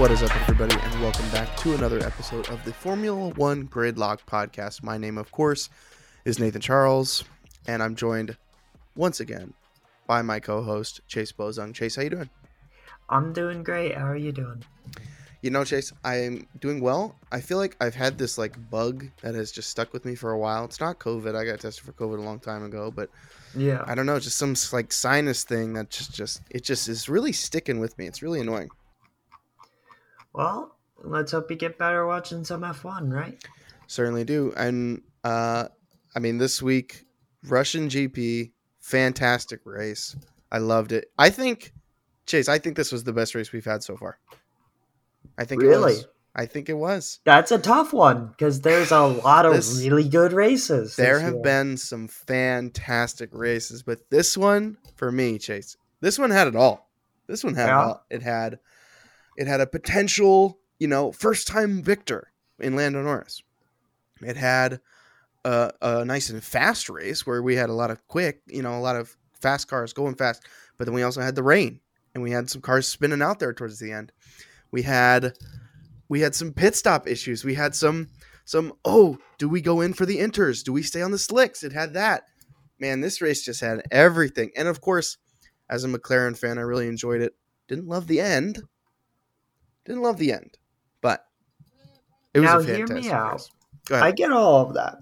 What is up, everybody, and welcome back to another episode of the Formula One Gridlock podcast. My name, of course, is Nathan Charles, and I'm joined once again by my co-host Chase Bozung. Chase, how you doing? I'm doing great. How are you doing? You know, Chase, I'm doing well. I feel like I've had this like bug that has just stuck with me for a while. It's not COVID. I got tested for COVID a long time ago, but Yeah. I don't know, just some like sinus thing that just just it just is really sticking with me. It's really annoying. Well, let's hope you get better watching some F1, right? Certainly do. And uh I mean this week Russian GP, fantastic race. I loved it. I think Chase, I think this was the best race we've had so far. I think it Really? was. I think it was. That's a tough one because there's a lot of This- really good races. There have year. been some fantastic races, but this one for me, Chase, this one had it all. This one had Yeah. it all. It had it had a potential, you know, first time victor in Lando Norris. It had a, a nice and fast race where we had a lot of quick, you know, a lot of fast cars going fast, but then we also had the rain and we had some cars spinning out there towards the end. We had we had some pit stop issues. We had some some oh, do we go in for the inters? Do we stay on the slicks? It had that. Man, this race just had everything. And of course, as a McLaren fan, I really enjoyed it. Didn't love the end. Didn't love the end, but it was Now, a hear me fantastic out. Go ahead. I get all of that,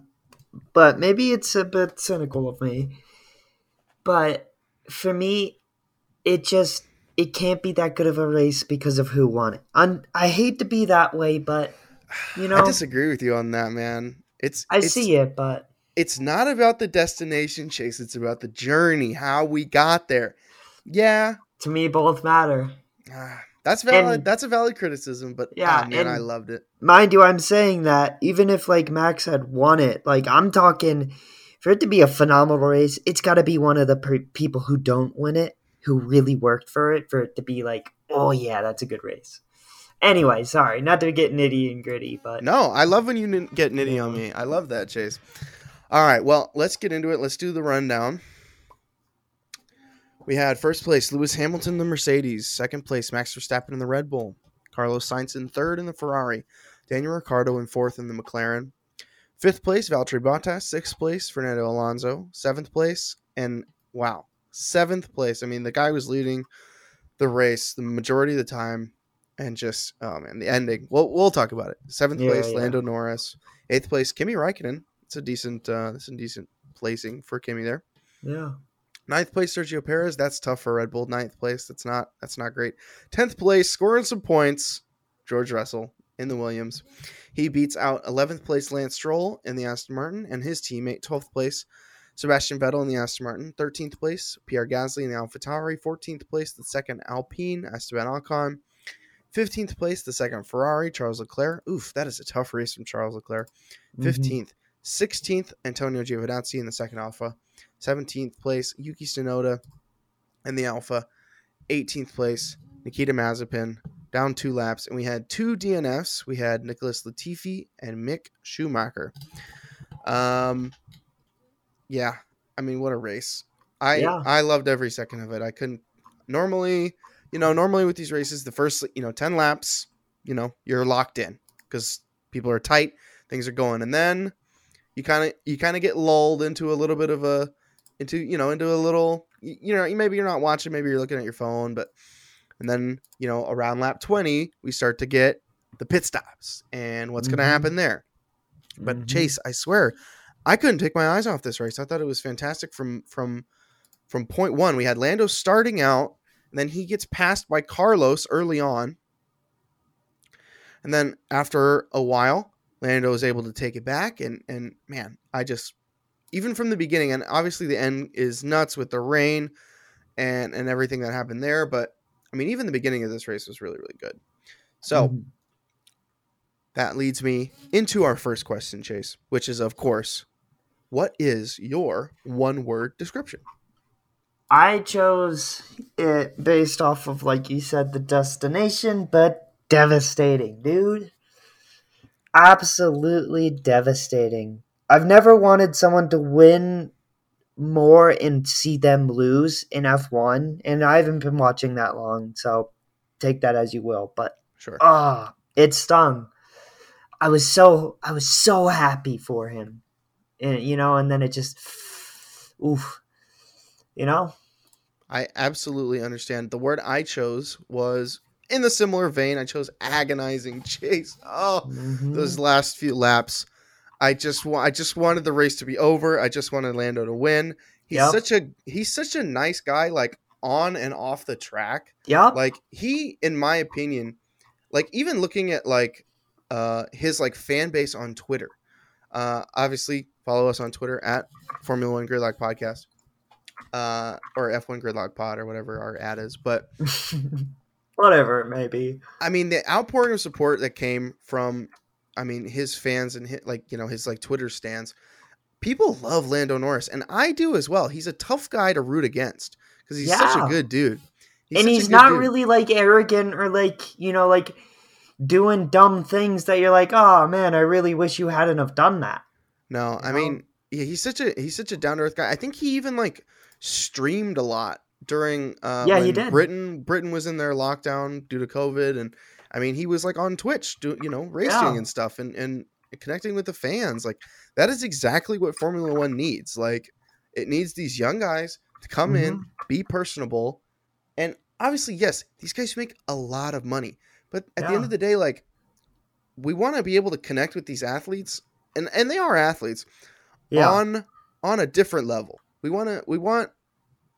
but maybe it's a bit cynical of me. But for me, it just it can't be that good of a race because of who won it. i I hate to be that way, but you know, I I, disagree with you on that, man. It's it's, see it, but It's not about the destination chase. It's about the journey, how we got there. Yeah, to me, both matter. ah, that's valid. And- that's a valid criticism. But Yeah, yeah, man, and- I loved it. mind you, I'm saying that even if like Max had won it, like I'm talking for it to be a phenomenal race, it's got to be one of the per- people who don't win it who really worked for it for it to be like, oh yeah, that's a good race. Anyway, sorry, not to get nitty and gritty, but No, I love when you n- get nitty on me. I love that, Chase. All right, well, let's get into it. Let's do the rundown. We had first place Lewis Hamilton, the Mercedes. Second place Max Verstappen in the Red Bull. Carlos Sainz in third in the Ferrari. Daniel Ricciardo in fourth in the McLaren. Fifth place Valtteri Bottas. Sixth place Fernando Alonso. Seventh place and wow, seventh place. I mean, the guy was leading the race the majority of the time, and just oh man, the ending. We'll we'll talk about it. Seventh Yeah, place yeah. Lando Norris. Eighth place Kimi Räikkönen. It's a decent, uh, it's a decent placing for Kimi there. yeah, Ninth place Sergio Perez. That's tough for Red Bull. Ninth place. That's not that's not great. Tenth place, scoring some points. George Russell in the Williams. He beats out 11th place Lance Stroll in the Aston Martin and his teammate 12th place Sebastian Vettel in the Aston Martin. 13th place Pierre Gasly in the AlphaTauri. 14th place the second Alpine Esteban Ocon. 15th place the second Ferrari Charles Leclerc. Oof, that is a tough race from Charles Leclerc. Mhm. 15th. 16th, Antonio Giovinazzi in the second Alpha. 17th place, Yuki Tsunoda in the Alpha. 18th place, Nikita Mazepin, down two laps. And we had two DNFs. We had Nicholas Latifi and Mick Schumacher. Um, yeah, I mean, what a race. I, Yeah. I loved every second of it. I couldn't normally, you know, normally with these races, the first, you know, 10 laps, you know, you're locked in because people are tight, things are going. And then you kind of you kind of get lulled into a little bit of a into you know into a little you, you know maybe you're not watching maybe you're looking at your phone but and then you know around lap 20 we start to get the pit stops and what's going to happen there. But Mhm. chase i swear i couldn't take my eyes off this race. I thought it was fantastic from from from point one. We had lando starting out and then he gets passed by carlos early on. And then after a while Lando is able to take it back, and and man, I just even from the beginning, and obviously the end is nuts with the rain and and everything that happened there, but I mean even the beginning of this race was really really good. So Mhm. that leads me into our first question, Chase, which is of course, what is your one word description? I chose it based off of, like you said, the destination, but devastating, dude. Absolutely devastating. I've never wanted someone to win more and see them lose in F1, and I haven't been watching that long, so take that as you will. But sure. Ah, it stung. I was so I was so happy for him, and you know, and then it just, oof, you know. I absolutely understand. The word I chose was in the similar vein. I chose agonizing chase. Oh, Mhm. those last few laps. I just wa- I just wanted the race to be over. I just wanted Lando to win. He's Yep. such a he's such a nice guy, like on and off the track. Yeah. Like he, in my opinion, like even looking at like uh his like fan base on Twitter. Uh obviously follow us on Twitter at Formula One Gridlock Podcast. Uh or F1 Gridlock Pod or whatever our ad is. But Whatever it may be. I mean, the outpouring of support that came from, I mean, his fans and his, like you know his like Twitter stands. People love Lando Norris, and I do as well. He's a tough guy to root against because he's such a good dude. and he's not dude. really like arrogant or like you know like doing dumb things that you're like, oh man, I really wish you hadn't have done that. No, I know? mean, yeah, he's such a he's such a down to earth guy. I think he even like streamed a lot during uh Yeah, he did. Britain Britain was in their lockdown due to COVID and I mean he was like on Twitch do you know racing Yeah. and stuff and and connecting with the fans like that is exactly what Formula 1 needs. Like it needs these young guys to come in, Mm-hmm. be personable and obviously yes, these guys make a lot of money. But at the end of the day like we want to be able to connect with these athletes and and they are athletes Yeah. on on a different level. We want to we want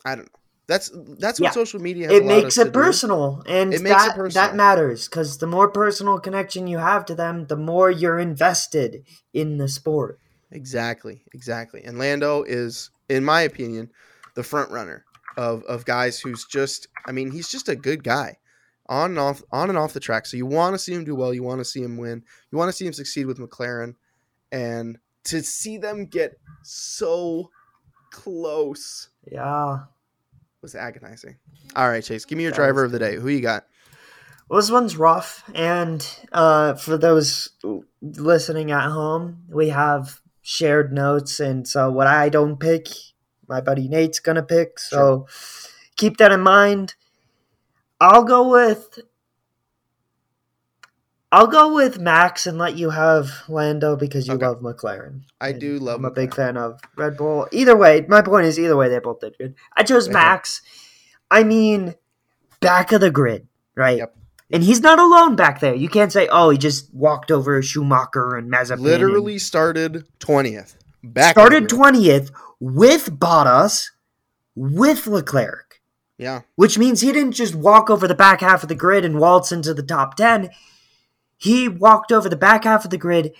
I don't know. That's that's what Yeah. social media has it makes it to do. personal and It makes it that, personal. that matters because the more personal connection you have to them the more you're invested in the sport Exactly, exactly. And Lando is in my opinion the front runner of of guys who's just I mean, he's just a good guy. On and off on and off the track. So you want to see him do well, you want to see him win. You want to see him succeed with McLaren and to see them get so close yeah was agonizing. All right, Chase, give me your That driver of the day. Who you got? well this one's rough and uh, for those listening at home we have shared notes and so what i don't pick my buddy nate's gonna pick so keep that in mind i'll go with I'll go with Max and let you have Lando because you Okay. love McLaren. I do love I'm a big fan of Red Bull. Either way, my point is either way they both did good. I chose Okay. Max. I mean, back of the grid, right? Yep. And he's not alone back there. You can't say, "Oh, he just walked over Schumacher and Mazepin." Literally started twentieth. Back and started twentieth with Bottas, with Leclerc, Yeah, which means he didn't just walk over the back half of the grid and waltz into the top ten. He walked over the back half of the grid,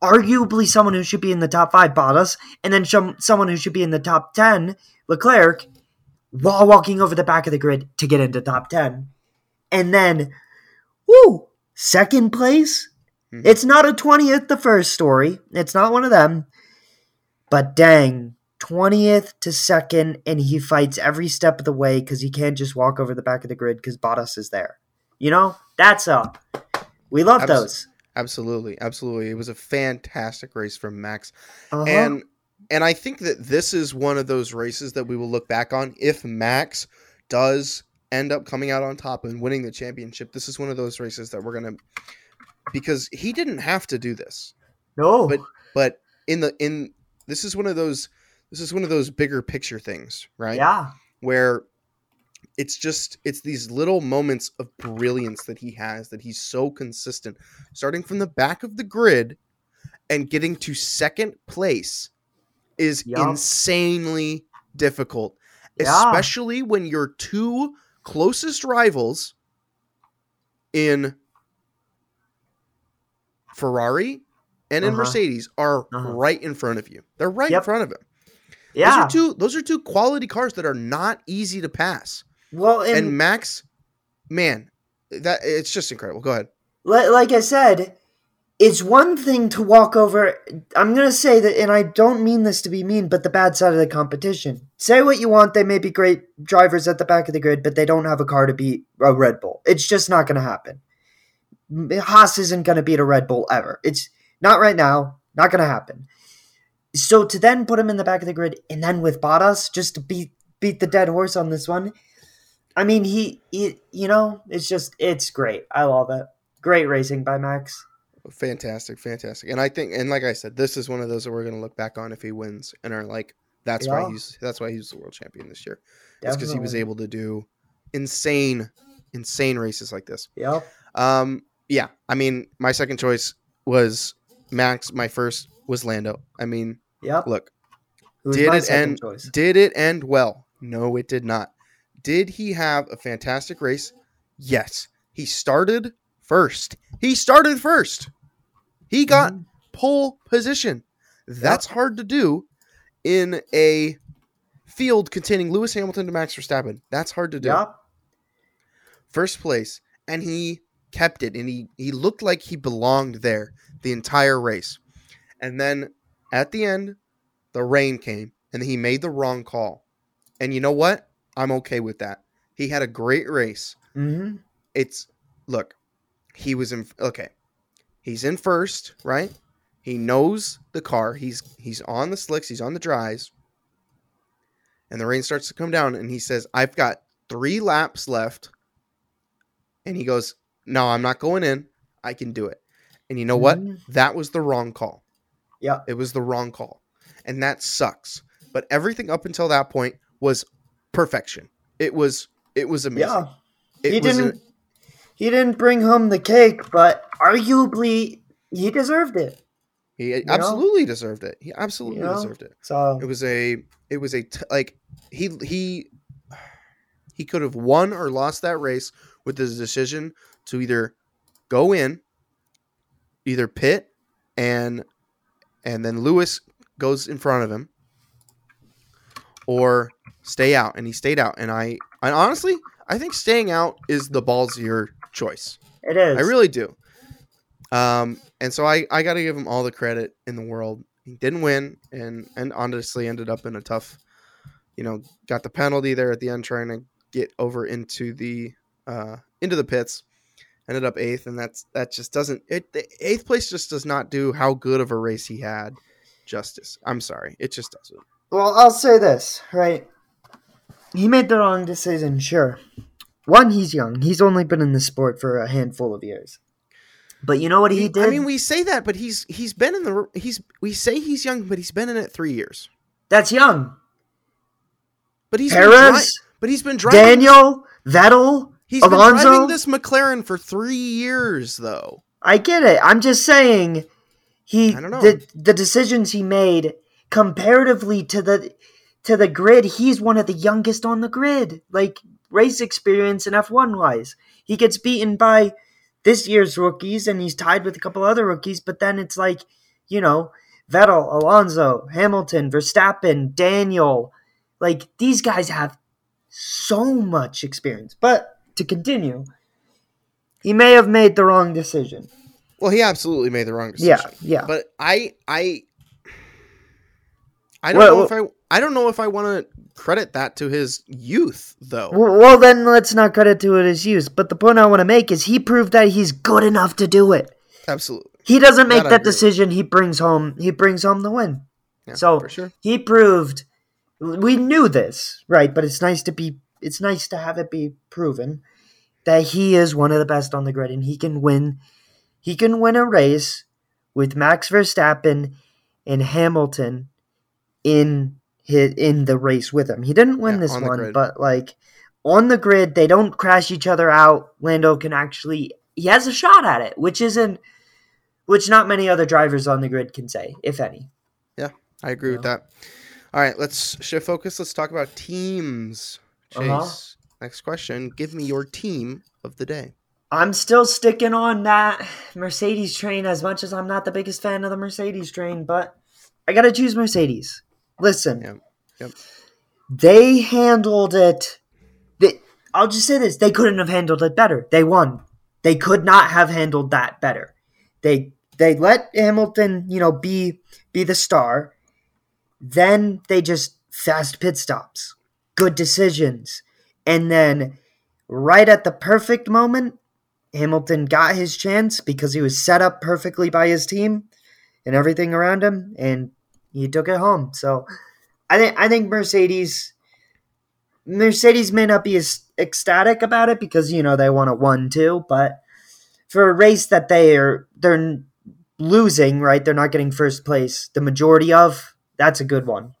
arguably someone who should be in the top five, Bottas, and then some, someone who should be in the top ten, Leclerc, while walking over the back of the grid to get into top ten. And then, woo, second place. Mhm. It's not a 20th, the first story. It's not one of them. But dang, 20th to second, and he fights every step of the way because he can't just walk over the back of the grid because Bottas is there. You know, that's up. We love Abs- those. absolutely, absolutely. It was a fantastic race from Max, Uh-huh. and and I think that this is one of those races that we will look back on if Max does end up coming out on top and winning the championship. This is one of those races that we're gonna because he didn't have to do this. no, but- but in the in this is one of those this is one of those bigger picture things right yeah, where it's just it's these little moments of brilliance that he has that he's so consistent starting from the back of the grid and getting to second place is Yup. insanely difficult Yeah. especially when your two closest rivals in Ferrari and in Uh-huh. Mercedes are Uh-huh. right in front of you. They're right in front of him. yeah. Those are two those are two quality cars that are not easy to pass. Well, And, and, Max, man, that it's just incredible. Go ahead. like I said, it's one thing to walk over. I'm going to say that, and I don't mean this to be mean, but the bad side of the competition. Say what you want, they may be great drivers at the back of the grid, but they don't have a car to beat a Red Bull. It's just not going to happen. Haas isn't going to beat a Red Bull ever. It's not right now, not going to happen. So to then put him in the back of the grid, and then with Bottas, just to beat beat the dead horse on this one, I mean, he, he, you know, it's just, it's great. I love it. Great racing by Max. Fantastic, fantastic. And I think, and like I said, this is one of those that we're going to look back on if he wins and are like, that's Yeah. why he's that's why he's the world champion this year. It's because he was able to do insane, insane races like this. Yeah. Um, yeah. I mean, my second choice was Max. My first was Lando. I mean, yeah. look, did it end? choice? Did it end well? No, it did not. Did he have a fantastic race? Yes. He started first. He started first. He got Mhm. pole position. That's hard to do in a field containing Lewis Hamilton to Max Verstappen. That's hard to do. Yep. First place, and he kept it, and he he looked like he belonged there the entire race. And then at the end, the rain came, and he made the wrong call. And you know what? I'm okay with that. He had a great race. hmm It's look, he was in okay. He's in first, right? He knows the car. He's he's on the slicks. He's on the dries. And the rain starts to come down, and he says, "I've got three laps left." And he goes, "No, I'm not going in. I can do it." And you know what? Mhm. That was the wrong call. Yeah, It was the wrong call, and that sucks. But everything up until that point was perfection. It was it was amazing. Yeah. It he didn't. he didn't bring home the cake, but arguably he deserved it. He know? absolutely deserved it. He absolutely You know? deserved it. So It was a it was a t- like he he he could have won or lost that race with his decision to either go in, either pit and and then Lewis goes in front of him or stay out and he stayed out and I I honestly I think staying out is the ballsier choice. it is. I really do. Um, and so I, I got to give him all the credit in the world. He didn't win, and and honestly ended up in a tough, you know, got the penalty there at the end trying to get over into the uh, into the pits. Ended up eighth, and that's that just doesn't it. The eighth place just does not do how good of a race he had justice. I'm sorry, it just doesn't. Well, I'll say this, right? He made the wrong decision, sure. One, he's young. He's only been in the sport for a handful of years. But you know what he did? I mean, we say that, but he's he's been in the he's we say he's young, but he's been in it three years. That's young. But he's been dri- but he's been driving Daniel, Vettel, He's been driving this McLaren for three years, though. I get it. I'm just saying he I don't know. the the decisions he made comparatively to the to the grid, he's one of the youngest on the grid. Like race experience and F1 wise. He gets beaten by this year's rookies and he's tied with a couple other rookies, but then it's like, you know, Vettel, Alonso, Hamilton, Verstappen, Daniel. Like these guys have so much experience. But to continue, he may have made the wrong decision. Well, he absolutely made the wrong Yeah, decision. yeah. But I, I, I don't Well, know if I, I don't know if I want to credit that to his youth, though. Well, well, then let's not credit to it as use. But the point I want to make is he proved that he's good enough to do it. Absolutely, He doesn't make That that decision. He brings home. He brings home the win. yeah, So- sure. He proved. We knew this, right? But it's nice to be. It's nice to have it be proven that he is one of the best on the grid, and he can win. He can win a race with Max Verstappen and Hamilton in his, in the race with him. He didn't win Yeah, this on one, but like on the grid, they don't crash each other out. Lando can actually he has a shot at it, which isn't which not many other drivers on the grid can say, if any. Yeah, I agree with that. All right, let's shift focus. Let's talk about teams. Chase, Uh-huh. next question. Give me your team of the day. I'm still sticking on that Mercedes train as much as I'm not the biggest fan of the Mercedes train, but I gotta choose Mercedes. Listen, Yep, yep. they handled it. They, I'll just say this: they couldn't have handled it better. They won. They could not have handled that better. They they let Hamilton, you know, be be the star. Then they just fast pit stops, good decisions, and then right at the perfect moment, Hamilton got his chance because he was set up perfectly by his team and everything around him, and he took it home. So I think I think Mercedes Mercedes may not be as ecstatic about it because you know they want a one two, but for a race that they are they're losing, right? They're not getting first place. The majority of that's a good one,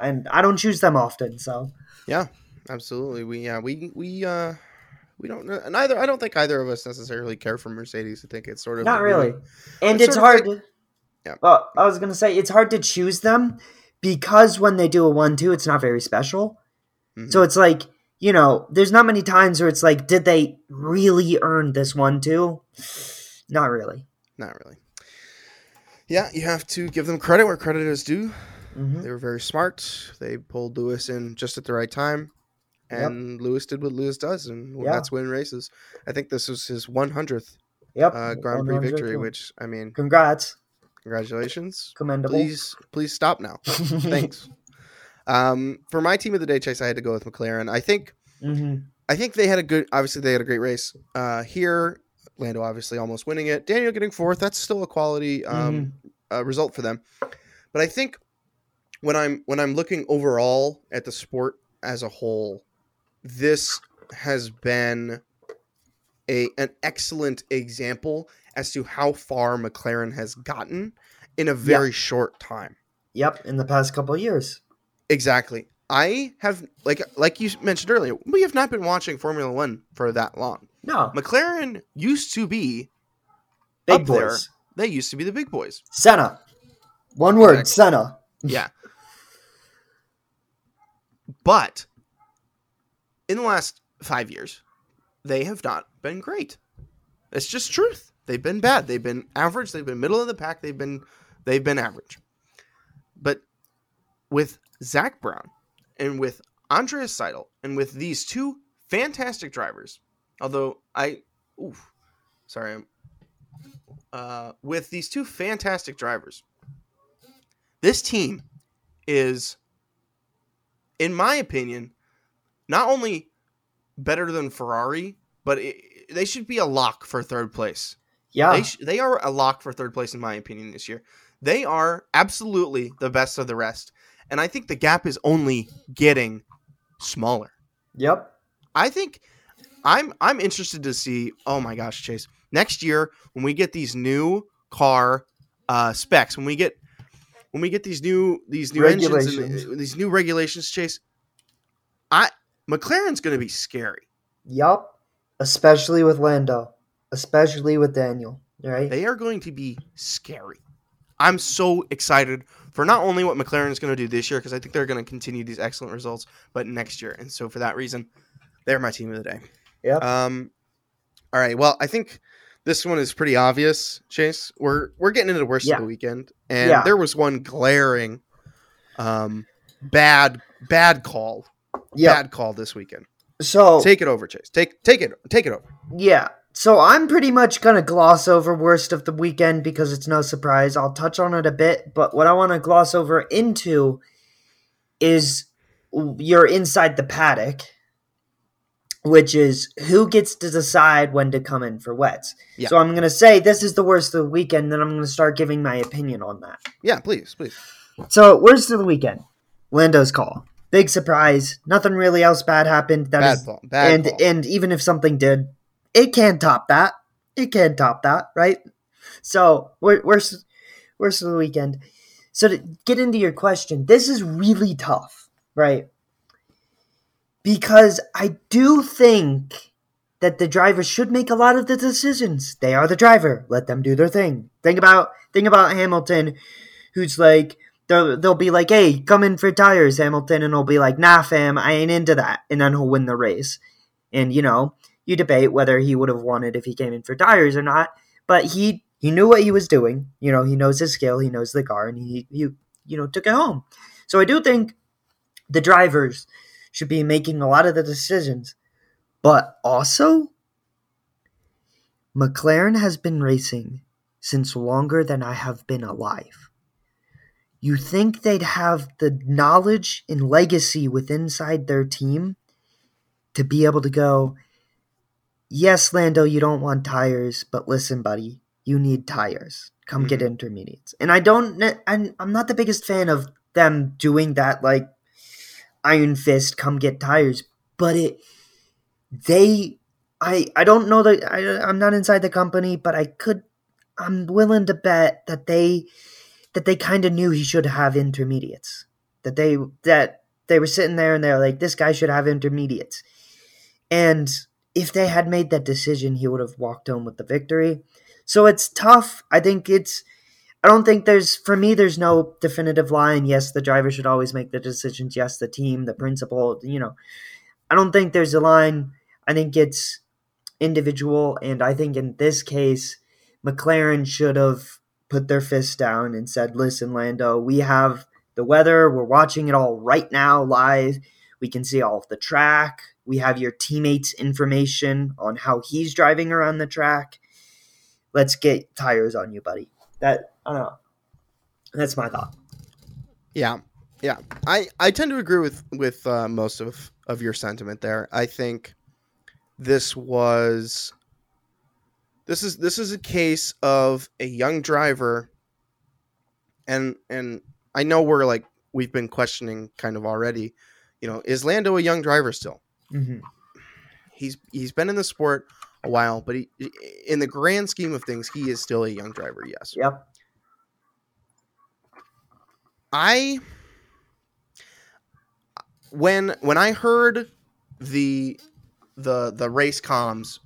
and I don't choose them often, so Yeah, absolutely. We yeah we we uh we don't neither. I don't think either of us necessarily care for Mercedes. I think it's sort of not really, and it's it's, hard. to, Yeah. Well, I was gonna say it's hard to choose them because when they do a one two, it's not very special. Mhm. So it's like, you know, there's not many times where it's like, did they really earn this one-two? Not really. not really. Yeah, you have to give them credit where credit is due. hmm They were very smart. They pulled Lewis in just at the right time, Yep. and Lewis did what Lewis does, and Yeah. that's win races. I think this was his 100th Yep. uh, Grand Prix victory, which I mean, Congrats. Congratulations. Commendable. Please, please stop now. Thanks. Um, for my team of the day, Chase, I had to go with McLaren. I think hmm I think they had a good. Obviously, they had a great race uh, here. Lando obviously almost winning it. Daniel getting fourth. That's still a quality um, uh, result for them. But I think when I'm when I'm looking overall at the sport as a whole, this has been a an excellent example as to how far McLaren has gotten in a very short time. Yep. In the past couple of years. Exactly. I have like like you mentioned earlier, we have not been watching Formula 1 for that long. No. McLaren used to be Big up there. boys. they used to be the big boys. Senna. One word. Exactly. Senna. Yeah. but in the last 5 years, they have not been great. It's just truth. They've been bad. They've been average. They've been middle of the pack. They've been they've been average. But with Zak Brown and with Andreas Seidl and with these two fantastic drivers, although I, oof, sorry, uh, with these two fantastic drivers, this team is, in my opinion, not only better than Ferrari, but it, they should be a lock for third place. Yeah. They, sh- they are a lock for third place, in my opinion, this year. They are absolutely the best of the rest. And I think the gap is only getting smaller. yep. I think I'm I'm interested to see. Oh my gosh, Chase! Next year when we get these new car uh, specs, when we get when we get these new these new engines and uh, these new regulations, Chase, I McLaren's going to be scary. Yep. Especially with Lando. Especially with Daniel. Right? They are going to be scary. I'm so excited for not only what McLaren is going to do this year because I think they're going to continue these excellent results, but next year. And so for that reason, they're my team of the day. Yep. Um, all right. Well, I think this one is pretty obvious, Chase. We're we're getting into the worst Yeah. of the weekend, and Yeah. there was one glaring, um, bad bad call, yeah. bad call this weekend. So Take it over, Chase. Take take it take it over. Yeah. So I'm pretty much going to gloss over worst of the weekend because it's no surprise. I'll touch on it a bit, but what I want to gloss over into is you're inside the paddock, which is who gets to decide when to come in for wets. Yeah. So I'm going to say this is the worst of the weekend, then I'm going to start giving my opinion on that. Yeah, please, please. So worst of the weekend, Lando's call. Big surprise. Nothing really else bad happened. That bad is call. Bad and call. and even if something did, it can't top that. It can't top that, right? So we're we're worst of the weekend. So to get into your question, this is really tough, right? Because I do think that the driver should make a lot of the decisions. They are the driver. Let them do their thing. Think about think about Hamilton, who's like they'll they'll be like, "Hey, come in for tires, Hamilton," and he'll be like, "Nah, fam, I ain't into that," and then he'll win the race. And you know, you debate whether he would have won it if he came in for tires or not, but he he knew what he was doing. You know, he knows his skill, he knows the car, and he he you know took it home. So I do think the drivers should be making a lot of the decisions, but also McLaren has been racing since longer than I have been alive. You think they'd have the knowledge and legacy within inside their team to be able to go, yes, Lando, you don't want tires, but listen, buddy, you need tires. Come get mm-hmm. intermediates. And I don't, I'm, I'm not the biggest fan of them doing that, like, iron fist, come get tires, but it they I I don't know that I I'm not inside the company, but I could I'm willing to bet that they that they kind of knew he should have intermediates. That they that they were sitting there and they're like, this guy should have intermediates. And if they had made that decision, he would have walked home with the victory. So it's tough. I think it's I don't think there's for me there's no definitive line. Yes, the driver should always make the decisions. Yes, the team, the principal, you know. I don't think there's a line. I think it's individual and I think in this case McLaren should have put their fist down and said, "Listen, Lando, we have the weather. We're watching it all right now live. We can see all of the track. We have your teammates' information on how he's driving around the track. Let's get tires on you, buddy." That I don't know. That's my thought. Yeah, yeah. I I tend to agree with with uh, most of of your sentiment there. I think this was this is this is a case of a young driver, and and I know we're like we've been questioning kind of already. You know, is Lando a young driver still? Mm-hmm. He's he's been in the sport a while, but he, in the grand scheme of things, he is still a young driver. Yes. Yep. I when when I heard the the the race comms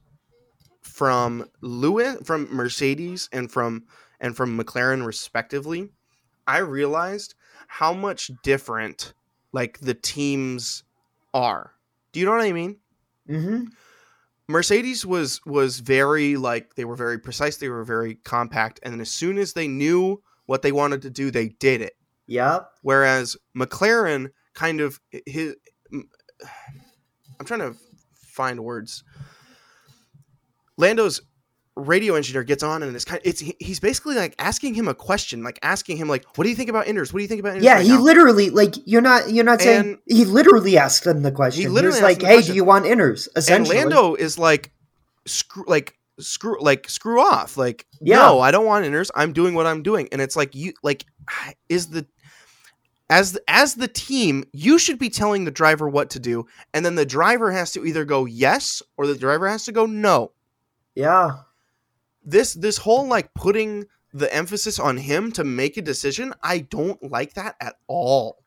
from Lewis from Mercedes and from and from McLaren respectively, I realized how much different like the teams are. Do you know what I mean? Mm-hmm. Mercedes was was very like they were very precise, they were very compact, and then as soon as they knew what they wanted to do, they did it. Yep. Whereas McLaren kind of his I'm trying to find words. Lando's radio engineer gets on and it's kind of, it's he's basically like asking him a question, like asking him like, "What do you think about inners? What do you think about inners?" Yeah, right he now?" literally like you're not you're not saying And- he literally asked them the question. He literally was like, "Hey, question. do you want inners?" and Essentially, Lando is like screw like screw like screw off like Yeah. no I don't want inners I'm doing what I'm doing and it's like you like is the as the, as the team you should be telling the driver what to do and then the driver has to either go yes or the driver has to go no yeah, this this whole like putting the emphasis on him to make a decision I don't like that at all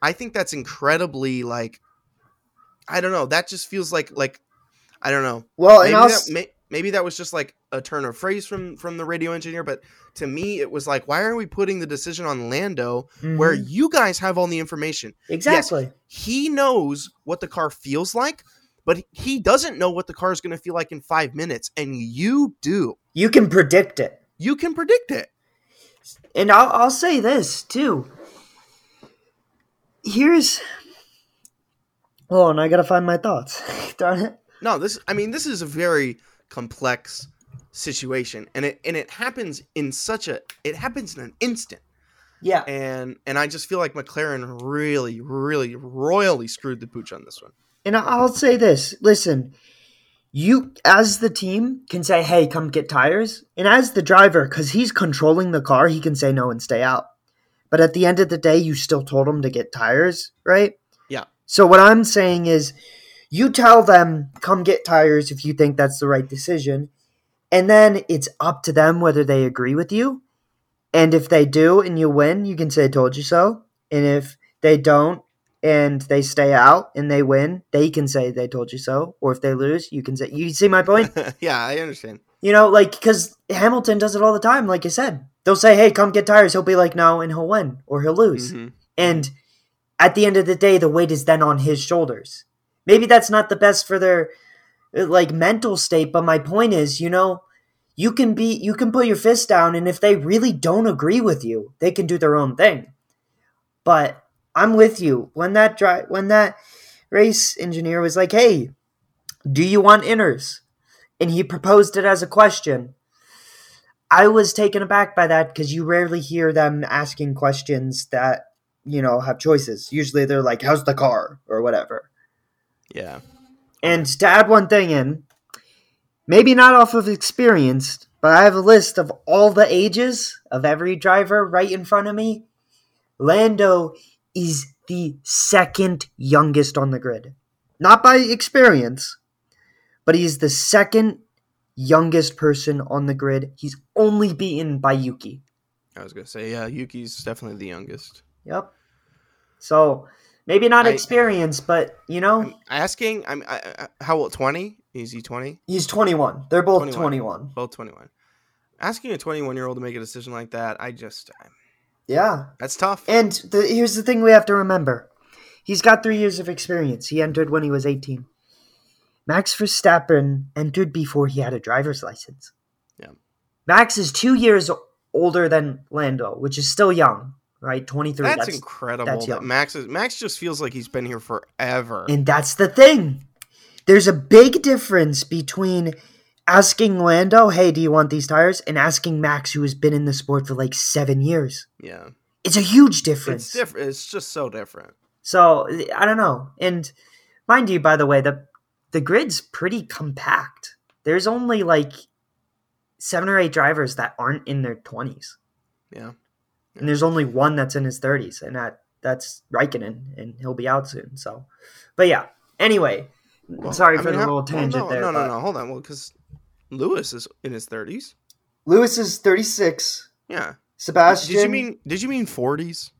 I think that's incredibly like I don't know that just feels like like I don't know Well, maybe that, may, maybe that was just like a turn of phrase from from the radio engineer but to me it was like why are we putting the decision on lando where Mhm. you guys have all the information exactly. he knows what the car feels like but he doesn't know what the car is going to feel like in five minutes and you do You can predict it. you can predict it And I'll, I'll say this too. Here's. Oh, and I gotta find my thoughts. Darn it. no this i mean this is a very complex situation and it and it happens in such a it happens in an instant Yeah. and and i just feel like mclaren really really royally screwed the pooch on this one And I'll say this listen, you, as the team, can say, hey, come get tires. And as the driver, because he's controlling the car, he can say no and stay out. But at the end of the day, you still told him to get tires, right? Yeah. So what I'm saying is, you tell them, come get tires if you think that's the right decision. And then it's up to them whether they agree with you. And if they do and you win, you can say, I told you so. And if they don't, and they stay out and they win, they can say they told you so. Or if they lose, you can say you see my point. yeah, I understand. You know, like because Hamilton does it all the time. Like I said, they'll say, "Hey, come get tires." He'll be like, "No," and he'll win or he'll lose. Mhm. And at the end of the day, the weight is then on his shoulders. Maybe that's not the best for their like mental state, but my point is, you know, you can be you can put your fist down, and if they really don't agree with you, they can do their own thing. But I'm with you when that dri- when that race engineer was like, "Hey, do you want inners?" and he proposed it as a question. I was taken aback by that because you rarely hear them asking questions that you know have choices. Usually they're like, "How's the car?" or whatever. Yeah. And to add one thing in, maybe not off of experience, but I have a list of all the ages of every driver right in front of me. Lando is the second youngest on the grid. Not by experience, but he's the second youngest person on the grid. He's only beaten by Yuki. I was gonna say yeah, Yuki's definitely the youngest. Yep. So maybe not I- experience, but you know, I'm asking. I'm I, I, how old? Twenty? Is he twenty? he's 21. They're both 21. 21. Both twenty-one. Asking a twenty-one-year-old to make a decision like that, I just I- Yeah. that's tough. And the, here's the thing we have to remember he's got three years of experience. He entered when he was 18. Max Verstappen entered before he had a driver's license. Yeah. Max is two years older than Lando, which is still young, right? 23. that's, That's, incredible. that's that. Max is Max just feels like he's been here forever. and that's the thing. There's a big difference between asking Lando, hey, do you want these tires? And asking Max, who has been in the sport for like seven years. yeah, It's a huge difference. it's different. It's just so different. So I don't know. And mind you, by the way, the the grid's pretty compact. There's only like seven or eight drivers that aren't in their twenties, Yeah, and there's only one that's in his thirties, and that that's Raikkonen, and he'll be out soon. So, but yeah. Anyway, Well, sorry I for mean, the how- little well, tangent no, there. No, no, no. Hold on. Well, because Lewis is in his thirties. Lewis is thirty six. Yeah. Sebastian. Did you mean? Did you mean forties?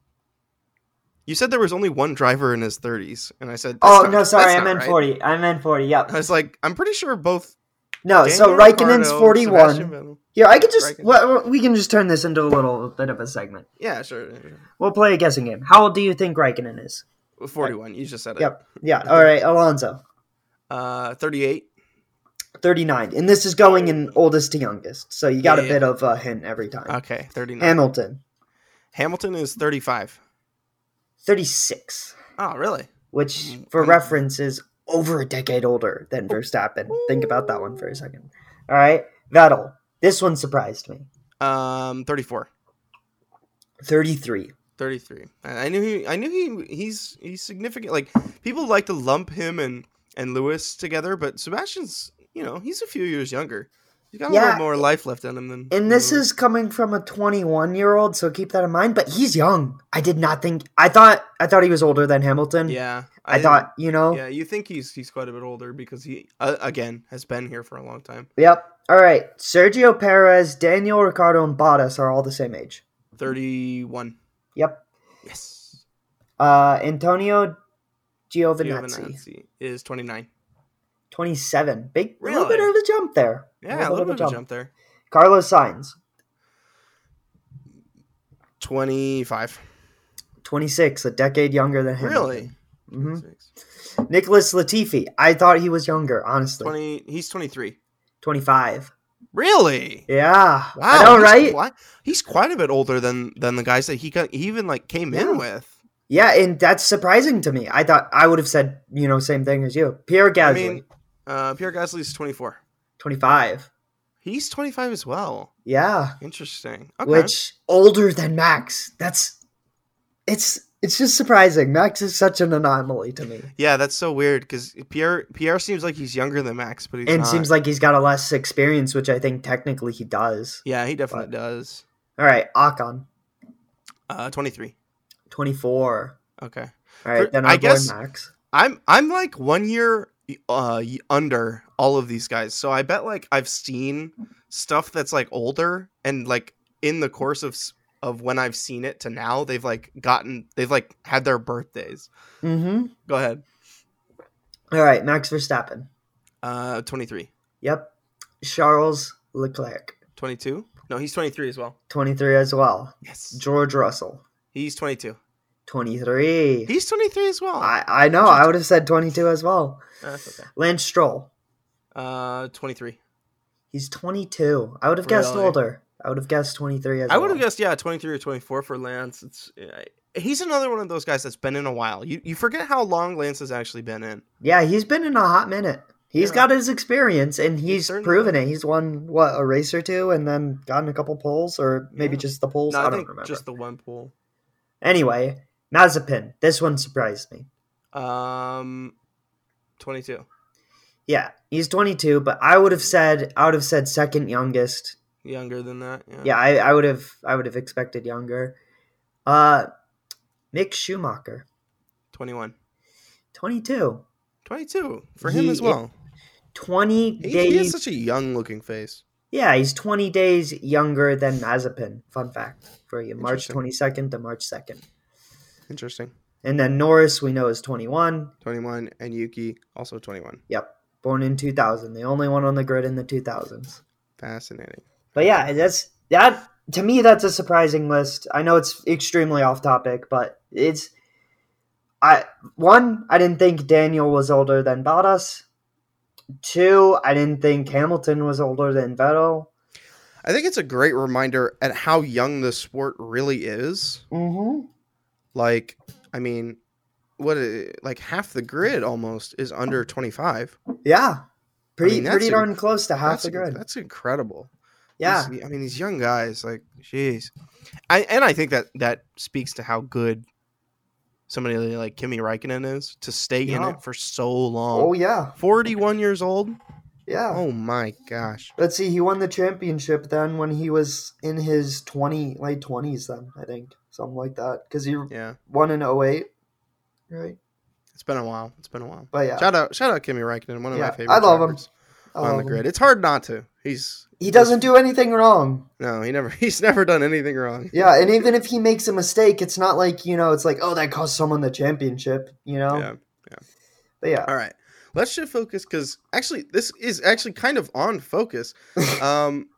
You said there was only one driver in his thirties, and I said. Oh "That's no, sorry, I not meant right." forty. I meant forty. Yep. I was like, I'm pretty sure both. No, so Daniel Raikkonen's forty one. forty one. Here, I could just well, we can just turn this into a little bit of a segment. Yeah, sure. We'll play a guessing game. How old do you think Raikkonen is? Forty-one. You just said it. Yep. Yeah. All right. Alonso, Uh, thirty-eight. 39. And this is going in oldest to youngest. So you got Yeah, a yeah. bit of a hint every time. Okay, thirty-nine. Hamilton, Hamilton is thirty-five. 36, Oh, really? which Mm, for reference is over a decade older than Verstappen. Think about that one for a second. All right. Vettel, this one surprised me. Um, thirty-four. 33. 33. I I knew he I knew he he's he's significant like people like to lump him and and Lewis together, but Sebastian's, you know, he's a few years younger. He's got a Yeah. little more life left in him than And this is coming from a 21 year old, so keep that in mind. But he's young. I did not think. I thought. I thought he was older than Hamilton. Yeah. I, didn't- thought. You know. Yeah, you think he's he's quite a bit older because he uh, again has been here for a long time. Yep. All right. Sergio Perez, Daniel Ricciardo, and Bottas are all the same age. 31. Yep. Yes. Uh, Antonio Giovinazzi, Giovinazzi is 29. 27. Big, a little bit of a jump there. Yeah, a little bit of a jump there. Carlos Sainz. 25. 26, a decade younger than him. Really? hmm Nicholas Latifi, I thought he was younger, honestly. 20 he's 23. 25. Really? Yeah. Wow, I know, he's right? Quite, he's quite a bit older than than the guys that he got, he even like came Yeah. in with. Yeah, and that's surprising to me. I thought I would have said, you know, same thing as you. Pierre Gasly, I mean, uh, Pierre Gasly's 24. 25. He's 25 as well. Yeah. Interesting. Okay. Which older than Max. That's it's it's just surprising. Max is such an anomaly to me. yeah, that's so weird because Pierre Pierre seems like he's younger than Max, but he's and not. seems like he's got a less experience, which I think technically he does. yeah, he definitely but- does. All right, Ocon, Uh, 23. 24. Okay. All right, For- then I our boy guess- Max. I'm I'm like one year uh under all of these guys. So I bet like I've seen stuff that's like older and like in the course of s- of when I've seen it to now, they've like gotten they've like had their birthdays. Mm-hmm. Go ahead. All right, Max Verstappen. Uh 23. Yep. Charles Leclerc, 22? No, he's 23 as well. 23 as well. Yes. George Russell, He's 22. 23. He's 23 as well. I, I know, I would have said 22 as well. That's okay. Lance Stroll, Uh 23. he's 22. I would have guessed Really? older. I would have guessed 23 as well. I well. would have guessed yeah, 23 or 24 for Lance. It's uh, he's another one of those guys that's been in a while. You you forget how long Lance has actually been in. Yeah, he's been in a hot minute. He's Yeah. got his experience and he's proven it. He's won what a race or two and then gotten a couple pulls or maybe Yeah. just the pulls. No, I, I, don't remember. just the one pool. Anyway, Mazepin. This one surprised me. Um, 22. Yeah, he's 22, but I would have said I would have said second youngest. Younger than that. Yeah. Yeah, I, I would have I would have expected younger. Uh, Mick Schumacher. 21. 22. 22 for him He- as well. 20 He, he has such a young looking face. yeah, he's 20 days younger than Mazepin. Fun fact for you. March 22nd to March 2nd. Interesting. And then Norris, we know, is 21. 21 and Yuki also 21. Yep. Born in 2000. The only one on the grid in the 2000s. Fascinating. But yeah, that's that to me that's a surprising list. I know it's extremely off topic, but it's I one, I didn't think Daniel was older than Bottas. Two, I didn't think Hamilton was older than Vettel. I think it's a great reminder at how young the sport really is. Mm-hmm. Like, I mean, what i- like half the grid almost is under 25. Yeah. Pretty mean, that's pretty darn close to half the grid. That's incredible. Yeah. These- I mean, these young guys, like, jeez. I and I think that that speaks to how good somebody like Kimi Räikkönen is to stay in it for so long. Oh yeah. 41 years old. Yeah. Oh my gosh. Let's see, he won the championship then when he was in his 20 late 20s then, I think. Something like that cuz he Yeah, won in 08. Right? it's been a while. It's been a while. But yeah. Shout out, shout out, Kimi Räikkönen, one of Yeah, my favorite I love him. I on love the him. grid. It's hard not to. He's He doesn't do anything wrong. no, he never. He's never done anything wrong. Yeah, and even if he makes a mistake, it's not like, you know, it's like, oh, that cost someone the championship, you know? Yeah. Yeah. But yeah. All right, let's shift focus because actually, this is actually kind of on focus. um,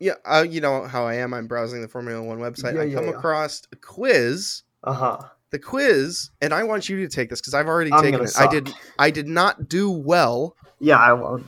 yeah, uh, you know how I am. I'm browsing the Formula One website. Yeah, I yeah, come yeah. across a quiz. Uh huh. The quiz, and I want you to take this because I've already I'm taken it. I did. I did not do well. Yeah, I won't.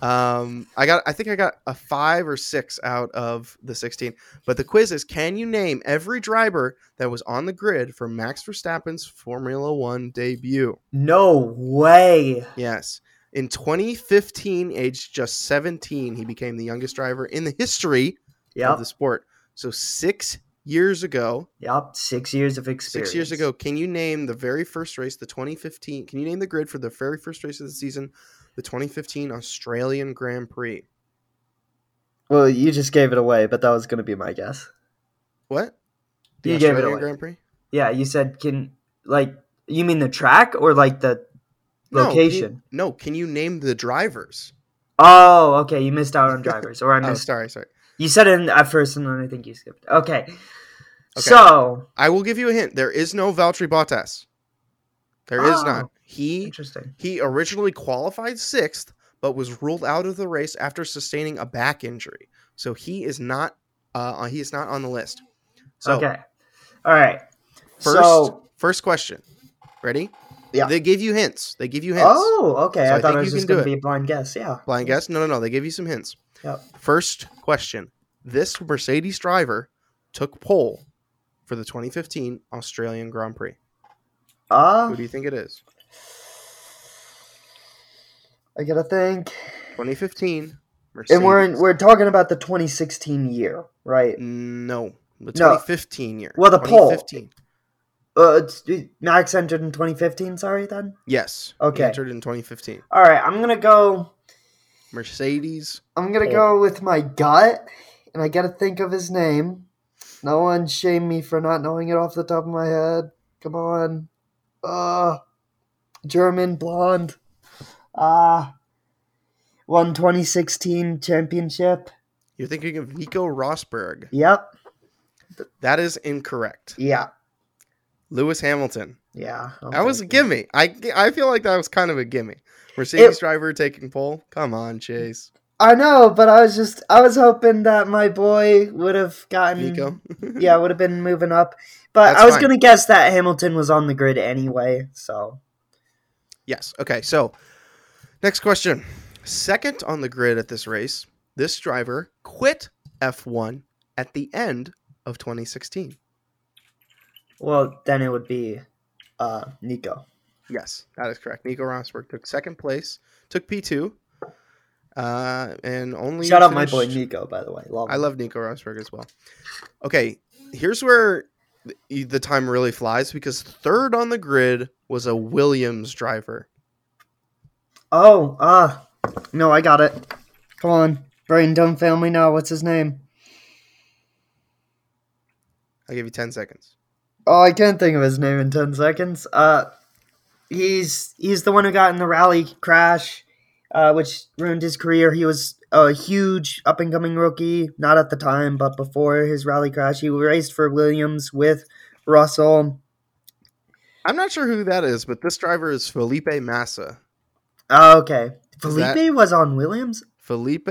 Um, I got. I think I got a five or six out of the sixteen. But the quiz is: Can you name every driver that was on the grid for Max Verstappen's Formula One debut? No way. Yes. In 2015, aged just 17, he became the youngest driver in the history Yep. of the sport. So six years ago, Yep. Six years of experience. six years ago, can you name the very first race, the 2015? Can you name the grid for the very first race of the season, the 2015 Australian Grand Prix? Well, you just gave it away, but that was going to be my guess. What? You gave it away. Grand Prix? Yeah, you said, can, like, you mean the track or, like, the No, can you- location? no, can you name the drivers? Oh, okay. You missed out on drivers, or I Oh, missed. sorry, sorry. You said it at first, and then I think you skipped. Okay. okay. So I will give you a hint. There is no Valtteri Bottas. There is Oh. not. He interesting. He originally qualified sixth, but was ruled out of the race after sustaining a back injury. So he is not. Uh, he is not on the list. So okay. All right. first, so first question. Ready? Yeah. They give you hints. They give you hints. oh, okay. So I I thought it was just going to be a blind guess. Yeah. Blind guess? No, no, no. They give you some hints. Yep. First question. This Mercedes driver took pole for the 2015 Australian Grand Prix. Uh, Who do you think it is? I gotta think. 2015 Mercedes. And we're in, we're talking about the 2016 year, right? no, the No. 2015 year. Well, the pole. 2015. Uh, Max entered in 2015. Sorry, then. Yes. Okay. entered in 2015. All right, I'm gonna go. Mercedes. I'm gonna go with my gut, and I gotta think of his name. No one shame me for not knowing it off the top of my head. Come on. Uh German blonde. Ah. won 2016 championship. You're thinking of Nico Rosberg. Yep. That is incorrect. Yeah. Lewis Hamilton. Yeah. That was a gimme. I, I feel like that was kind of a gimme. Mercedes It- driver taking pole. Come on, Chase. I know, but I was just I was hoping that my boy would have gotten Nico. yeah, would have been moving up. But That's I was fine. gonna guess that Hamilton was on the grid anyway, so Yes. Okay. So, next question. Second on the grid at this race, this driver quit F1 at the end of 2016. Well then it would be uh Nico. Yes, that is correct. Nico Rosberg took second place, took P2, uh, and only. Shout out my boy Nico, by the way. Love I him. love Nico Rosberg as well. Okay, here's where the time really flies because third on the grid was a Williams driver. Oh, ah. no, I got it. Come on. Brain don't fail me now. What's his name? I'll give you 10 seconds. Oh, I can't think of his name in ten seconds. Uh, he's he's the one who got in the rally crash, uh, which ruined his career. He was a huge up and coming rookie, not at the time, but before his rally crash, he raced for Williams with Russell. I'm not sure who that is, but this driver is Felipe Massa. Oh, okay, Is that- Felipe was on Williams. Felipe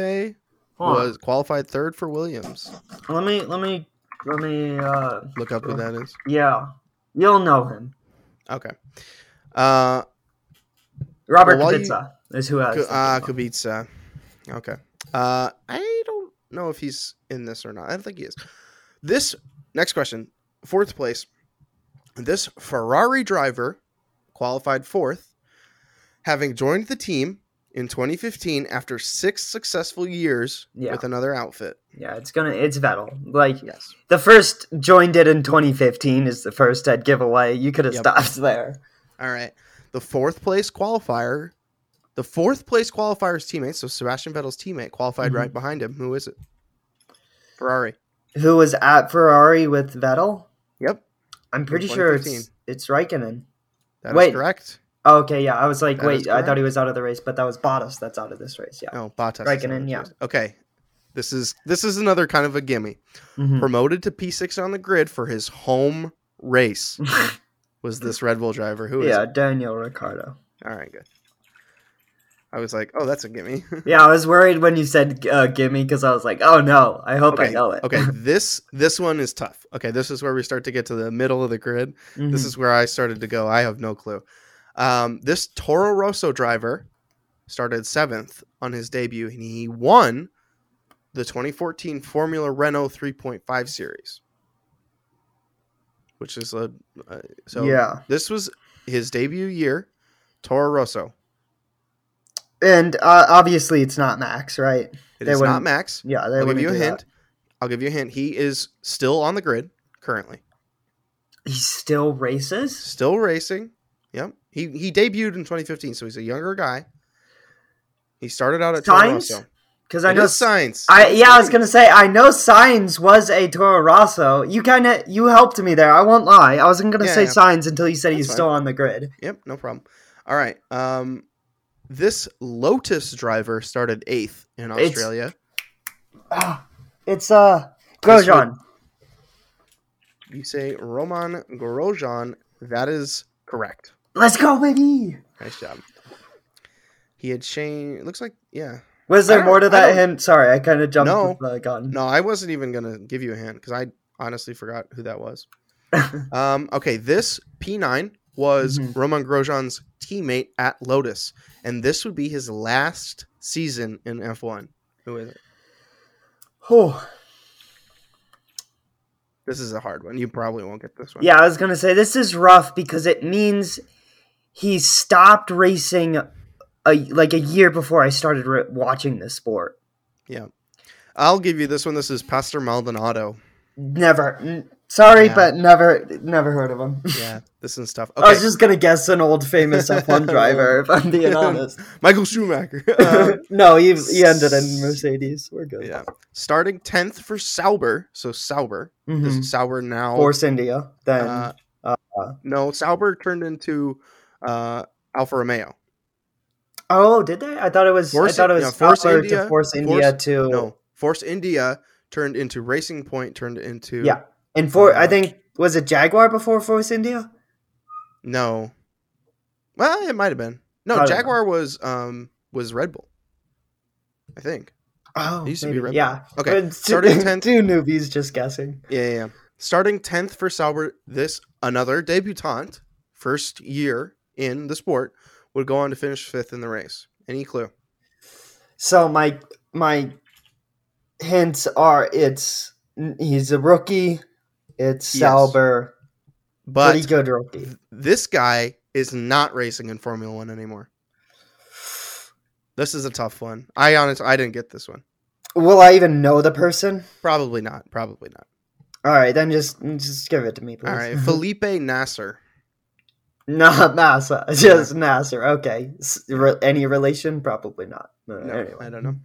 Huh. was qualified third for Williams. Let me let me let me. uh Look up who that is. Yeah, you'll know him. Okay. Uh, Robert Well, while you- Kubica is who was Ku- uh. Kubica. Okay. Uh, I don't know if he's in this or not. I don't think he is. This next question, fourth place. This Ferrari driver qualified fourth, having joined the team in 2015 after six successful years Yeah. with another outfit. Yeah, it's gonna it's Vettel. Like Yes. the first joined it in 2015 is the first I'd give away. You could have Yep. stopped there. All right. The fourth place qualifier, the fourth place qualifier's teammate, so Sebastian Vettel's teammate, qualified Mhm. right behind him. Who is it? Ferrari. Who was at Ferrari with Vettel? Yep. I'm pretty sure it's it's Raikkonen. That is Wait. correct. Oh, okay, yeah. I was like, That wait, I thought he was out of the race, but that was Bottas that's out of this race. Yeah. Oh, Bottas. Raikkonen, on yeah. Okay. This is this is another kind of a gimme. Mhm. Promoted to P6 on the grid for his home race was this Red Bull driver. Who is yeah, it? Daniel Ricciardo. All right, good. I was like, oh, that's a gimme. Yeah, I was worried when you said uh, gimme because I was like, oh no, I hope I know it. okay. This this one is tough. Okay, this is where we start to get to the middle of the grid. Mhm. This is where I started to go. I have no clue. Um, this Toro Rosso driver started seventh on his debut, and he won the 2014 Formula Renault 3.5 series, which is a uh, so. yeah, This was his debut year, Toro Rosso. and uh, obviously it's not Max, right? It They is not Max. Yeah, they I'll give you a do that. hint. I'll give you a hint. He is still on the grid currently, He still races. still racing. Yep. He he debuted in 2015, so he's a younger guy. He started out at Toro Sainz? Rosso. Because I know Sainz. I yeah, I was gonna say I know Sainz was a Toro Rosso. You kind of you helped me there. I won't lie. I wasn't gonna Yeah, say yeah. Sainz until you said he's That's still on the grid. Yep, no problem. All right. Um, this Lotus driver started eighth in It's- Australia. It's uh This Grosjean. You say Romain Grosjean. That is correct. Let's go, baby. Nice job. He had changed. Looks like yeah. Was there more to that hint? Sorry, I kind of jumped No. the gun. No, I wasn't even gonna give you a hint because I honestly forgot who that was. Um, okay, this P9 was Mhm. Romain Grosjean's teammate at Lotus, and this would be his last season in F1. Who is it? Oh, This is a hard one. You probably won't get this one. Yeah, I was gonna say this is rough because it means he stopped racing a like a year before I started re- watching this sport. Yeah. I'll give you this one. This is Pastor Maldonado. Never. Sorry, Yeah. but never, never heard of him. Yeah, this one's tough. I was just gonna guess an old famous F1 driver, if I'm being honest. Michael Schumacher. Uh, no, he, he ended in Mercedes. We're good. yeah, starting tenth for Sauber. So Sauber. This Mhm. is Sauber now. Force India. Then uh, uh, no, Sauber turned into uh, Alfa Romeo. oh, did they? I thought it was. Force- I thought it was Force India- to Force India Force- to No, Force India turned into Racing Point. Turned into yeah. And for I Uh, think was it Jaguar before Force India? No. Well, it might have been. No, I don't Jaguar was um was Red Bull. I think. Oh, It used to be maybe. Red Bull. yeah. Okay, But starting 10th. two newbies just guessing. Yeah, yeah, yeah. Starting tenth for Sauber, this another debutant, first year in the sport, would go on to finish fifth in the race. Any clue? So my my hints are it's he's a rookie. It's Yes. Sauber, But pretty good rookie. th- this guy is not racing in Formula One anymore. This is a tough one. I honestly, I didn't get this one. Will I even know the person? Probably not. Probably not. All right, then just just give it to me, please. All right, Felipe Nasr. not NASA, just Nasr. Okay, re- any relation? Probably not. No, anyway. I don't know.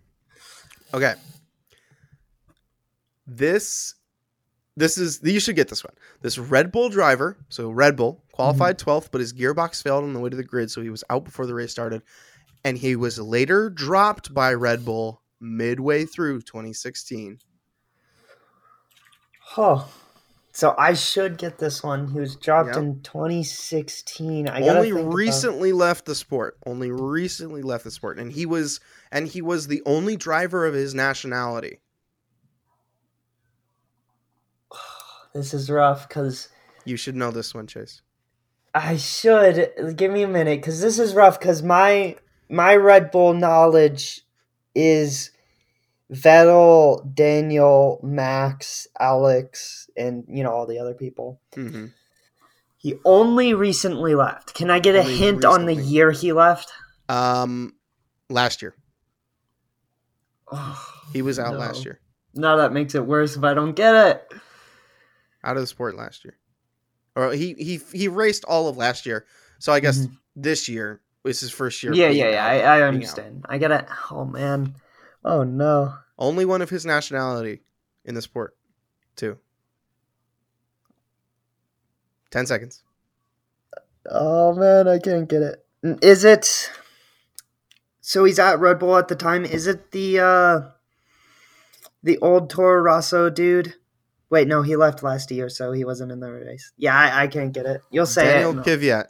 Okay. This this is you should get this one. This Red Bull driver, so Red Bull qualified mm-hmm. 12th, but his gearbox failed on the way to the grid, so he was out before the race started, and he was later dropped by Red Bull midway through 2016. Oh, so I should get this one. He was dropped Yep. in 2016. I Only think about- recently left the sport. Only recently left the sport, and he was and he was the only driver of his nationality. This is rough because You should know this one, Chase. I should give me a minute because this is rough because my my Red Bull knowledge is Vettel, Daniel, Max, Alex, and you know all the other people. hmm He only recently left. Can I get a Only hint on the year he left? Um, last year Oh, he was out no. last year, Now that makes it worse if I don't get it. out of the sport last year, or he he he raced all of last year. So I guess this year was his first year. Mm-hmm. Yeah, yeah, yeah. I, I understand. I gotta. Oh man. Oh no. Only one of his nationality in the sport, too. Ten seconds. Oh man, I can't get it. Is it? So he's at Red Bull at the time. Is it the uh the old Toro Rosso dude? Wait, no, he left last year, so he wasn't in the race. Yeah, I, I can't get it. You'll say Daniel it. Kvyat.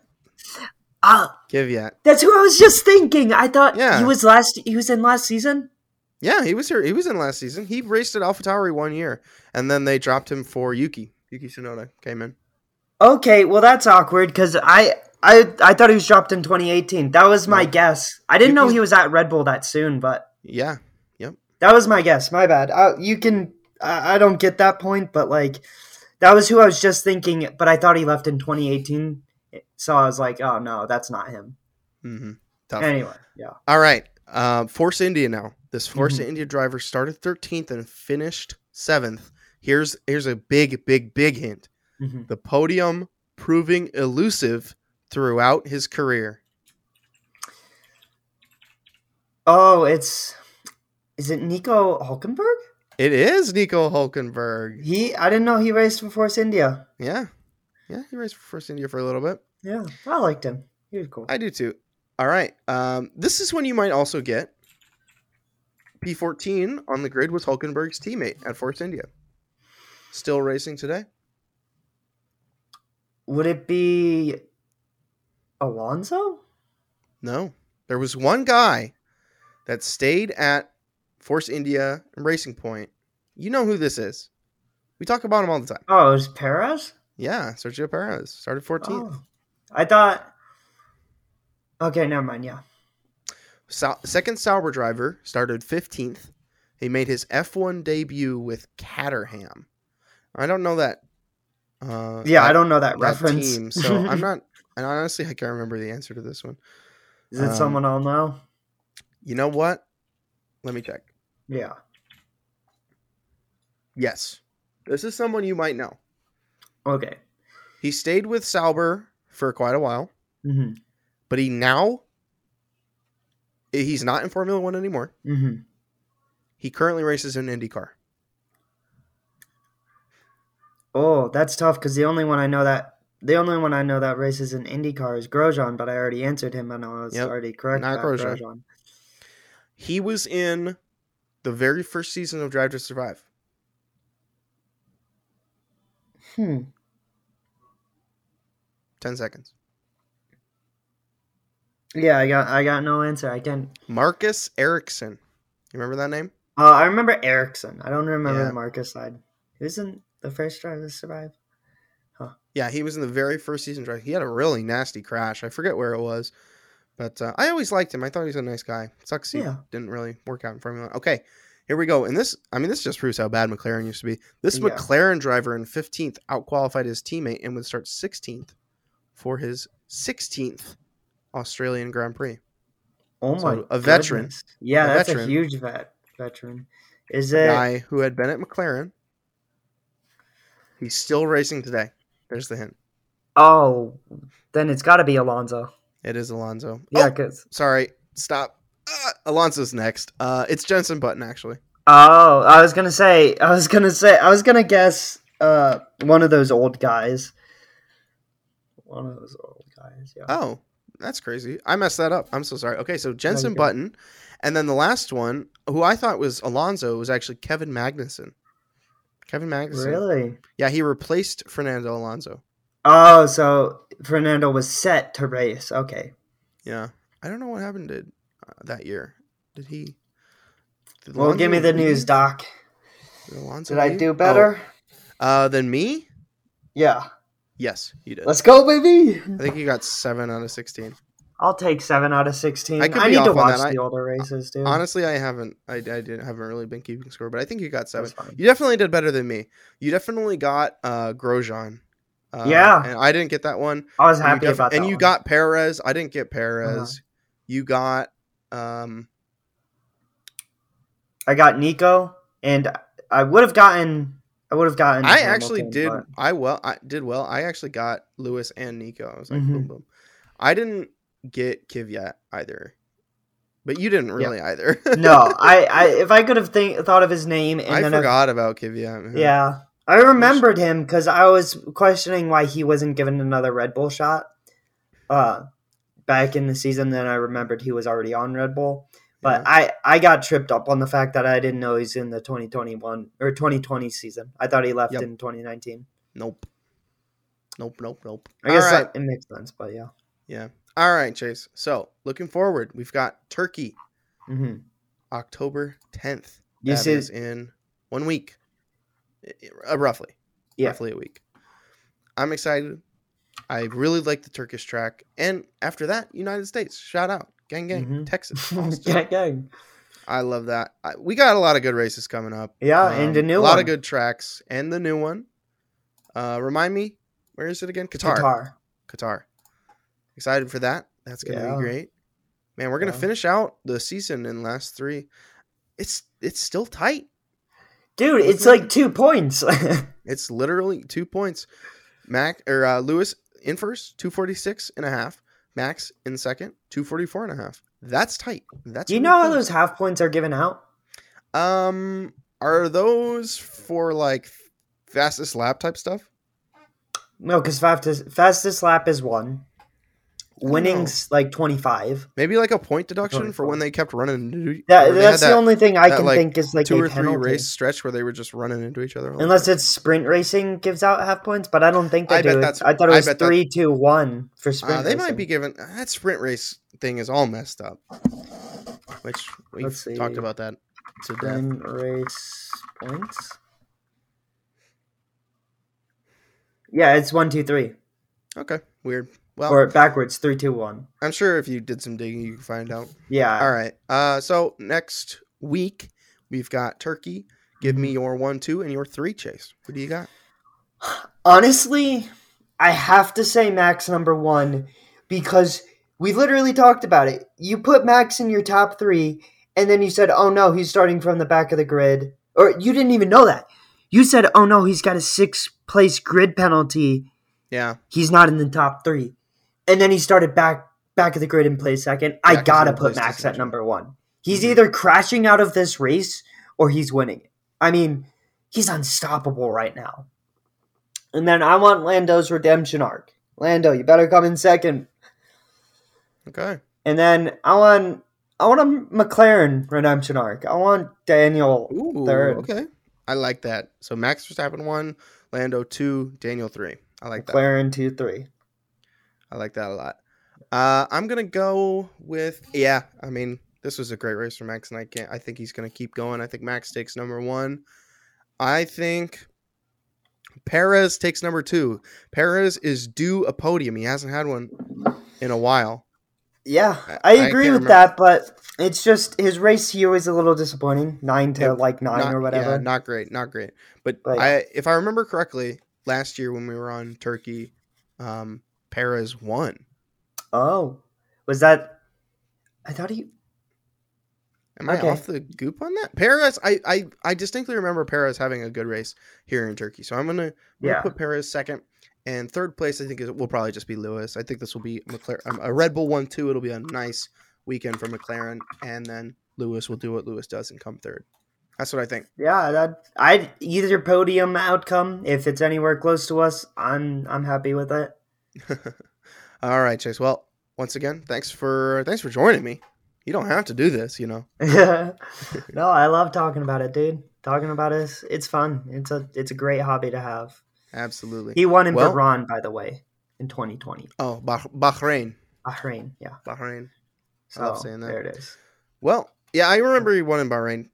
Ah, Kvyat. that's who I was just thinking. I thought Yeah. he was last. He was in last season. Yeah, he was here. He was in last season. He raced at AlphaTauri one year, and then they dropped him for Yuki. Yuki Tsunoda came in. Okay, well that's awkward because I I I thought he was dropped in 2018. That was my No. guess. I didn't know he was at Red Bull that soon, but Yeah, yep. that was my guess. My bad. Uh, you can. I, I don't get that point, but like that was who I was just thinking. But I thought he left in 2018, so I was like, oh no, that's not him. Mm-hmm. Anyway, yeah. All right, uh, Force India now. This Force Mhm. India driver started 13th and finished seventh. Here's here's a big, big, big hint. Mhm. The podium proving elusive throughout his career. Oh, it's is it Nico Hulkenberg? It is Nico Hulkenberg. He I didn't know he raced for Force India. Yeah, yeah, he raced for Force India for a little bit. Yeah, I liked him. He was cool. I do too. All right. Um, this is when you might also get P14 on the grid was Hulkenberg's teammate at Force India. Still racing today? Would it be Alonso? No. There was one guy that stayed at Force India and Racing Point. You know who this is. We talk about him all the time. Oh, it was Perez. Yeah, Sergio Perez started 14th. Oh. I thought. Okay, never mind. Yeah. Sau- second Sauber driver started 15th. He made his F1 debut with Caterham. I don't know that. Uh, Yeah, that- I don't know that, that reference. team, so I'm not. And honestly, I can't remember the answer to this one. Is it um, someone I'll know? You know what? Let me check. Yeah. Yes, this is someone you might know. Okay. He stayed with Sauber for quite a while, hmm but he now he's not in Formula One anymore. hmm He currently races in IndyCar. Oh, that's tough because the only one I know that the only one I know that races in IndyCar is Grosjean, but I already answered him and I was Yep, already correct. not about Grosjean. Grosjean. He was in the very first season of Drive to Survive. Hmm. Ten seconds. Yeah, I got I got no answer. I can't. Marcus Ericsson. You remember that name? Uh, I remember Ericsson. I don't remember Yeah. Marcus side. Who's the first driver to survive? Huh. Yeah, he was in the very first season drive. He had a really nasty crash. I forget where it was, but uh, I always liked him. I thought he was a nice guy. Sucks he Yeah. didn't really work out in Formula. One. Okay, here we go. And this, I mean, this just proves how bad McLaren used to be. This Yeah. McLaren driver in 15th outqualified his teammate and would start 16th for his 16th Australian Grand Prix. Oh So, my, a veteran. Yeah, A that's veteran. a huge vet veteran. Is A it? guy who had been at McLaren. He's still racing today. There's the hint. Oh, then it's got to be Alonso. It is Alonso. Yeah, Oh, because sorry. Stop. Uh, Alonso's next. Uh, it's Jenson Button actually. oh, I was gonna say, I was gonna say, I was gonna guess uh, one of those old guys. One of those old guys. Yeah. Oh, that's crazy. I messed that up. I'm so sorry. Okay, so Jenson good. Button, and then the last one, who I thought was Alonso, was actually Kevin Magnussen. Kevin Magnussen. Really? Yeah, he replaced Fernando Alonso. Oh, so Fernando was set to race. Okay. Yeah, I don't know what happened to uh, that year. Did he? Did Well, give me the news. Doc. Did, Did I do better? Oh, uh, than me? Yeah. Yes, you did. Let's go, baby. I think you got seven out of sixteen. I'll take seven out of sixteen. I I, could be need to watch that. I- the older races, dude. Honestly, I haven't. I, I didn't haven't really been keeping score, but I think you got seven. You definitely did better than me. You definitely got uh Grosjean. Uh, Yeah. and I didn't get that one. I was happy def- about that. And you one. got Perez. I didn't get Perez. Uh-huh. You got um I got Nico, and I would have gotten. I would have gotten. I actually did but- I well I did well. I actually got Lewis and Nico. I was like boom Mhm. boom. I didn't get Kvyat either. But you didn't really either. no, I, I. If I could have think, thought of his name, and I then forgot about Kvyat. man. yeah, I remembered him because I was questioning why he wasn't given another Red Bull shot. Uh, back in the season, then I remembered he was already on Red Bull. But I, I got tripped up on the fact that I didn't know he's in the 2021 or 2020 season. I thought he left Yep. in 2019. Nope. Nope, nope, nope. I guess All right. that, it makes sense, but yeah. Yeah. All right, Chase. So looking forward, we've got Turkey, mm-hmm. October 10th. You That is in one week, uh, roughly. Yeah. Roughly a week. I'm excited. I really like the Turkish track. And after that, United States. Shout out. Gang, gang. Mhm. Texas. Gang, gang. I love that. I, we got a lot of good races coming up. Yeah, and a new Um, A lot one. of good tracks. And the new one. Uh, remind me, where is it again? Qatar. Qatar. Qatar. Excited for that. That's gonna Yeah. be great. Man, we're gonna Yeah. finish out the season in last three. It's it's still tight. Dude, it's like two points. It's literally two points. Mac or uh, Lewis in first, 246 and a half. Max in second, 244 and a half. That's tight. That's Do you really know how close. those half points are given out? um are those for like fastest lap type stuff? No, because fastest fastest lap is one. Don't Winning's like twenty five. Maybe like a point deduction for when they kept running into That or they that's the that only thing I that, can like, think is like two a or three penalty. race stretch where they were just running into each other. Unless time. it's sprint racing gives out half points, but I don't think they I bet do. that's- I thought it was bet that- three, two, one for sprint. Uh, they might be given that sprint race thing is all messed up. Which we've Let's see. talked about that to death. race points. Yeah, it's one, two, three, Okay, weird. Well, or backwards, three, two, one. I'm sure if you did some digging, you can find out. Yeah. All right. Uh, so next week we've got Turkey. Give me your one, two, and your three. Chase. What do you got? Honestly, I have to say Max number one because we literally talked about it. You put Max in your top three, and then you said, oh no, he's starting from the back of the grid. Or you didn't even know that. You said, oh no, he's got a six place grid penalty. Yeah. He's not in the top three. And then he started back back of the grid and played second. I gotta put Max at number one. He's Mhm. either crashing out of this race or he's winning it. I mean, he's unstoppable right now. And then I want Lando's redemption arc. Lando, you better come in second. Okay. And then I want I want a McLaren redemption arc. I want Daniel. Ooh. Third. Okay. I like that. So Max Verstappen one, Lando two, Daniel three. I like that. McLaren two three. I like that a lot. Uh, I'm gonna go with yeah. I mean, this was a great race for Max, and I can't. I think he's gonna keep going. I think Max takes number one. I think Perez takes number two. Perez is due a podium. He hasn't had one in a while. Yeah, I- I I agree can't with remember- that, but it's just his race here was a little disappointing. Nine to Yeah, like nine Not- or whatever. Yeah, not great. Not great. But But- I, if I remember correctly, last year when we were on Turkey, um, Perez won. oh, was that? I thought he. Am I off the goop on that? Perez, I, I, I distinctly remember Perez having a good race here in Turkey. So I'm gonna, I'm gonna Yeah. put Perez second, and third place. I think is, will probably just be Lewis. I think this will be McLaren, um, a Red Bull one two. It'll be a nice weekend for McLaren, and then Lewis will do what Lewis does and come third. That's what I think. Yeah, that I'd either podium outcome if it's anywhere close to us. I'm I'm happy with it. All right, Chase. Well, once again, thanks for thanks for joining me. You don't have to do this, you know. no, I love talking about it, dude. Talking about it, it's fun. It's a it's a great hobby to have. Absolutely. He won in Well- Bahrain, by the way, in 2020. Oh, bah- Bahrain. Bahrain, yeah. Bahrain. So love oh, saying that. there it is. Well, yeah, I remember he won in Bahrain.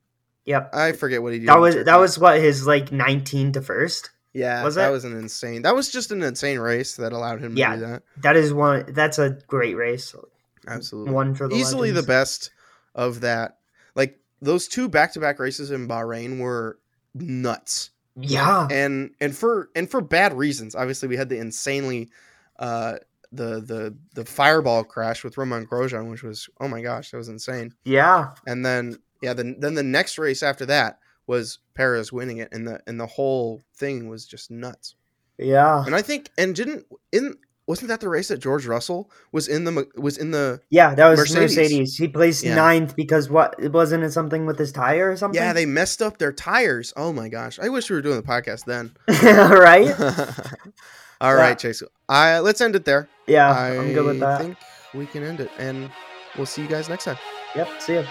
Yep. I forget what he did. That was that was what his like 19 to first. Yeah. was that it? was an insane. That was just an insane race that allowed him Yeah. to do that. That is one. That's a great race. Absolutely. One for the Easily the best of that. Like those two back-to-back races in Bahrain were nuts. Yeah. and and for and for bad reasons. Obviously, we had the insanely uh the the the fireball crash with Romain Grosjean, which was oh my gosh, that was insane. Yeah. And then yeah, then then the next race after that was Perez winning it, and the and the whole thing was just nuts. Yeah. And I think and didn't in wasn't that the race that George Russell was in the was in the Yeah, that was Mercedes. Mercedes. He placed Yeah. ninth because what it wasn't it something with his tire or something? yeah they messed up their tires. Oh my gosh, I wish we were doing the podcast then. right? All right, Chase. I let's end it there. Yeah, I I'm good with that. think we can end it, and we'll see you guys next time. Yep. See ya.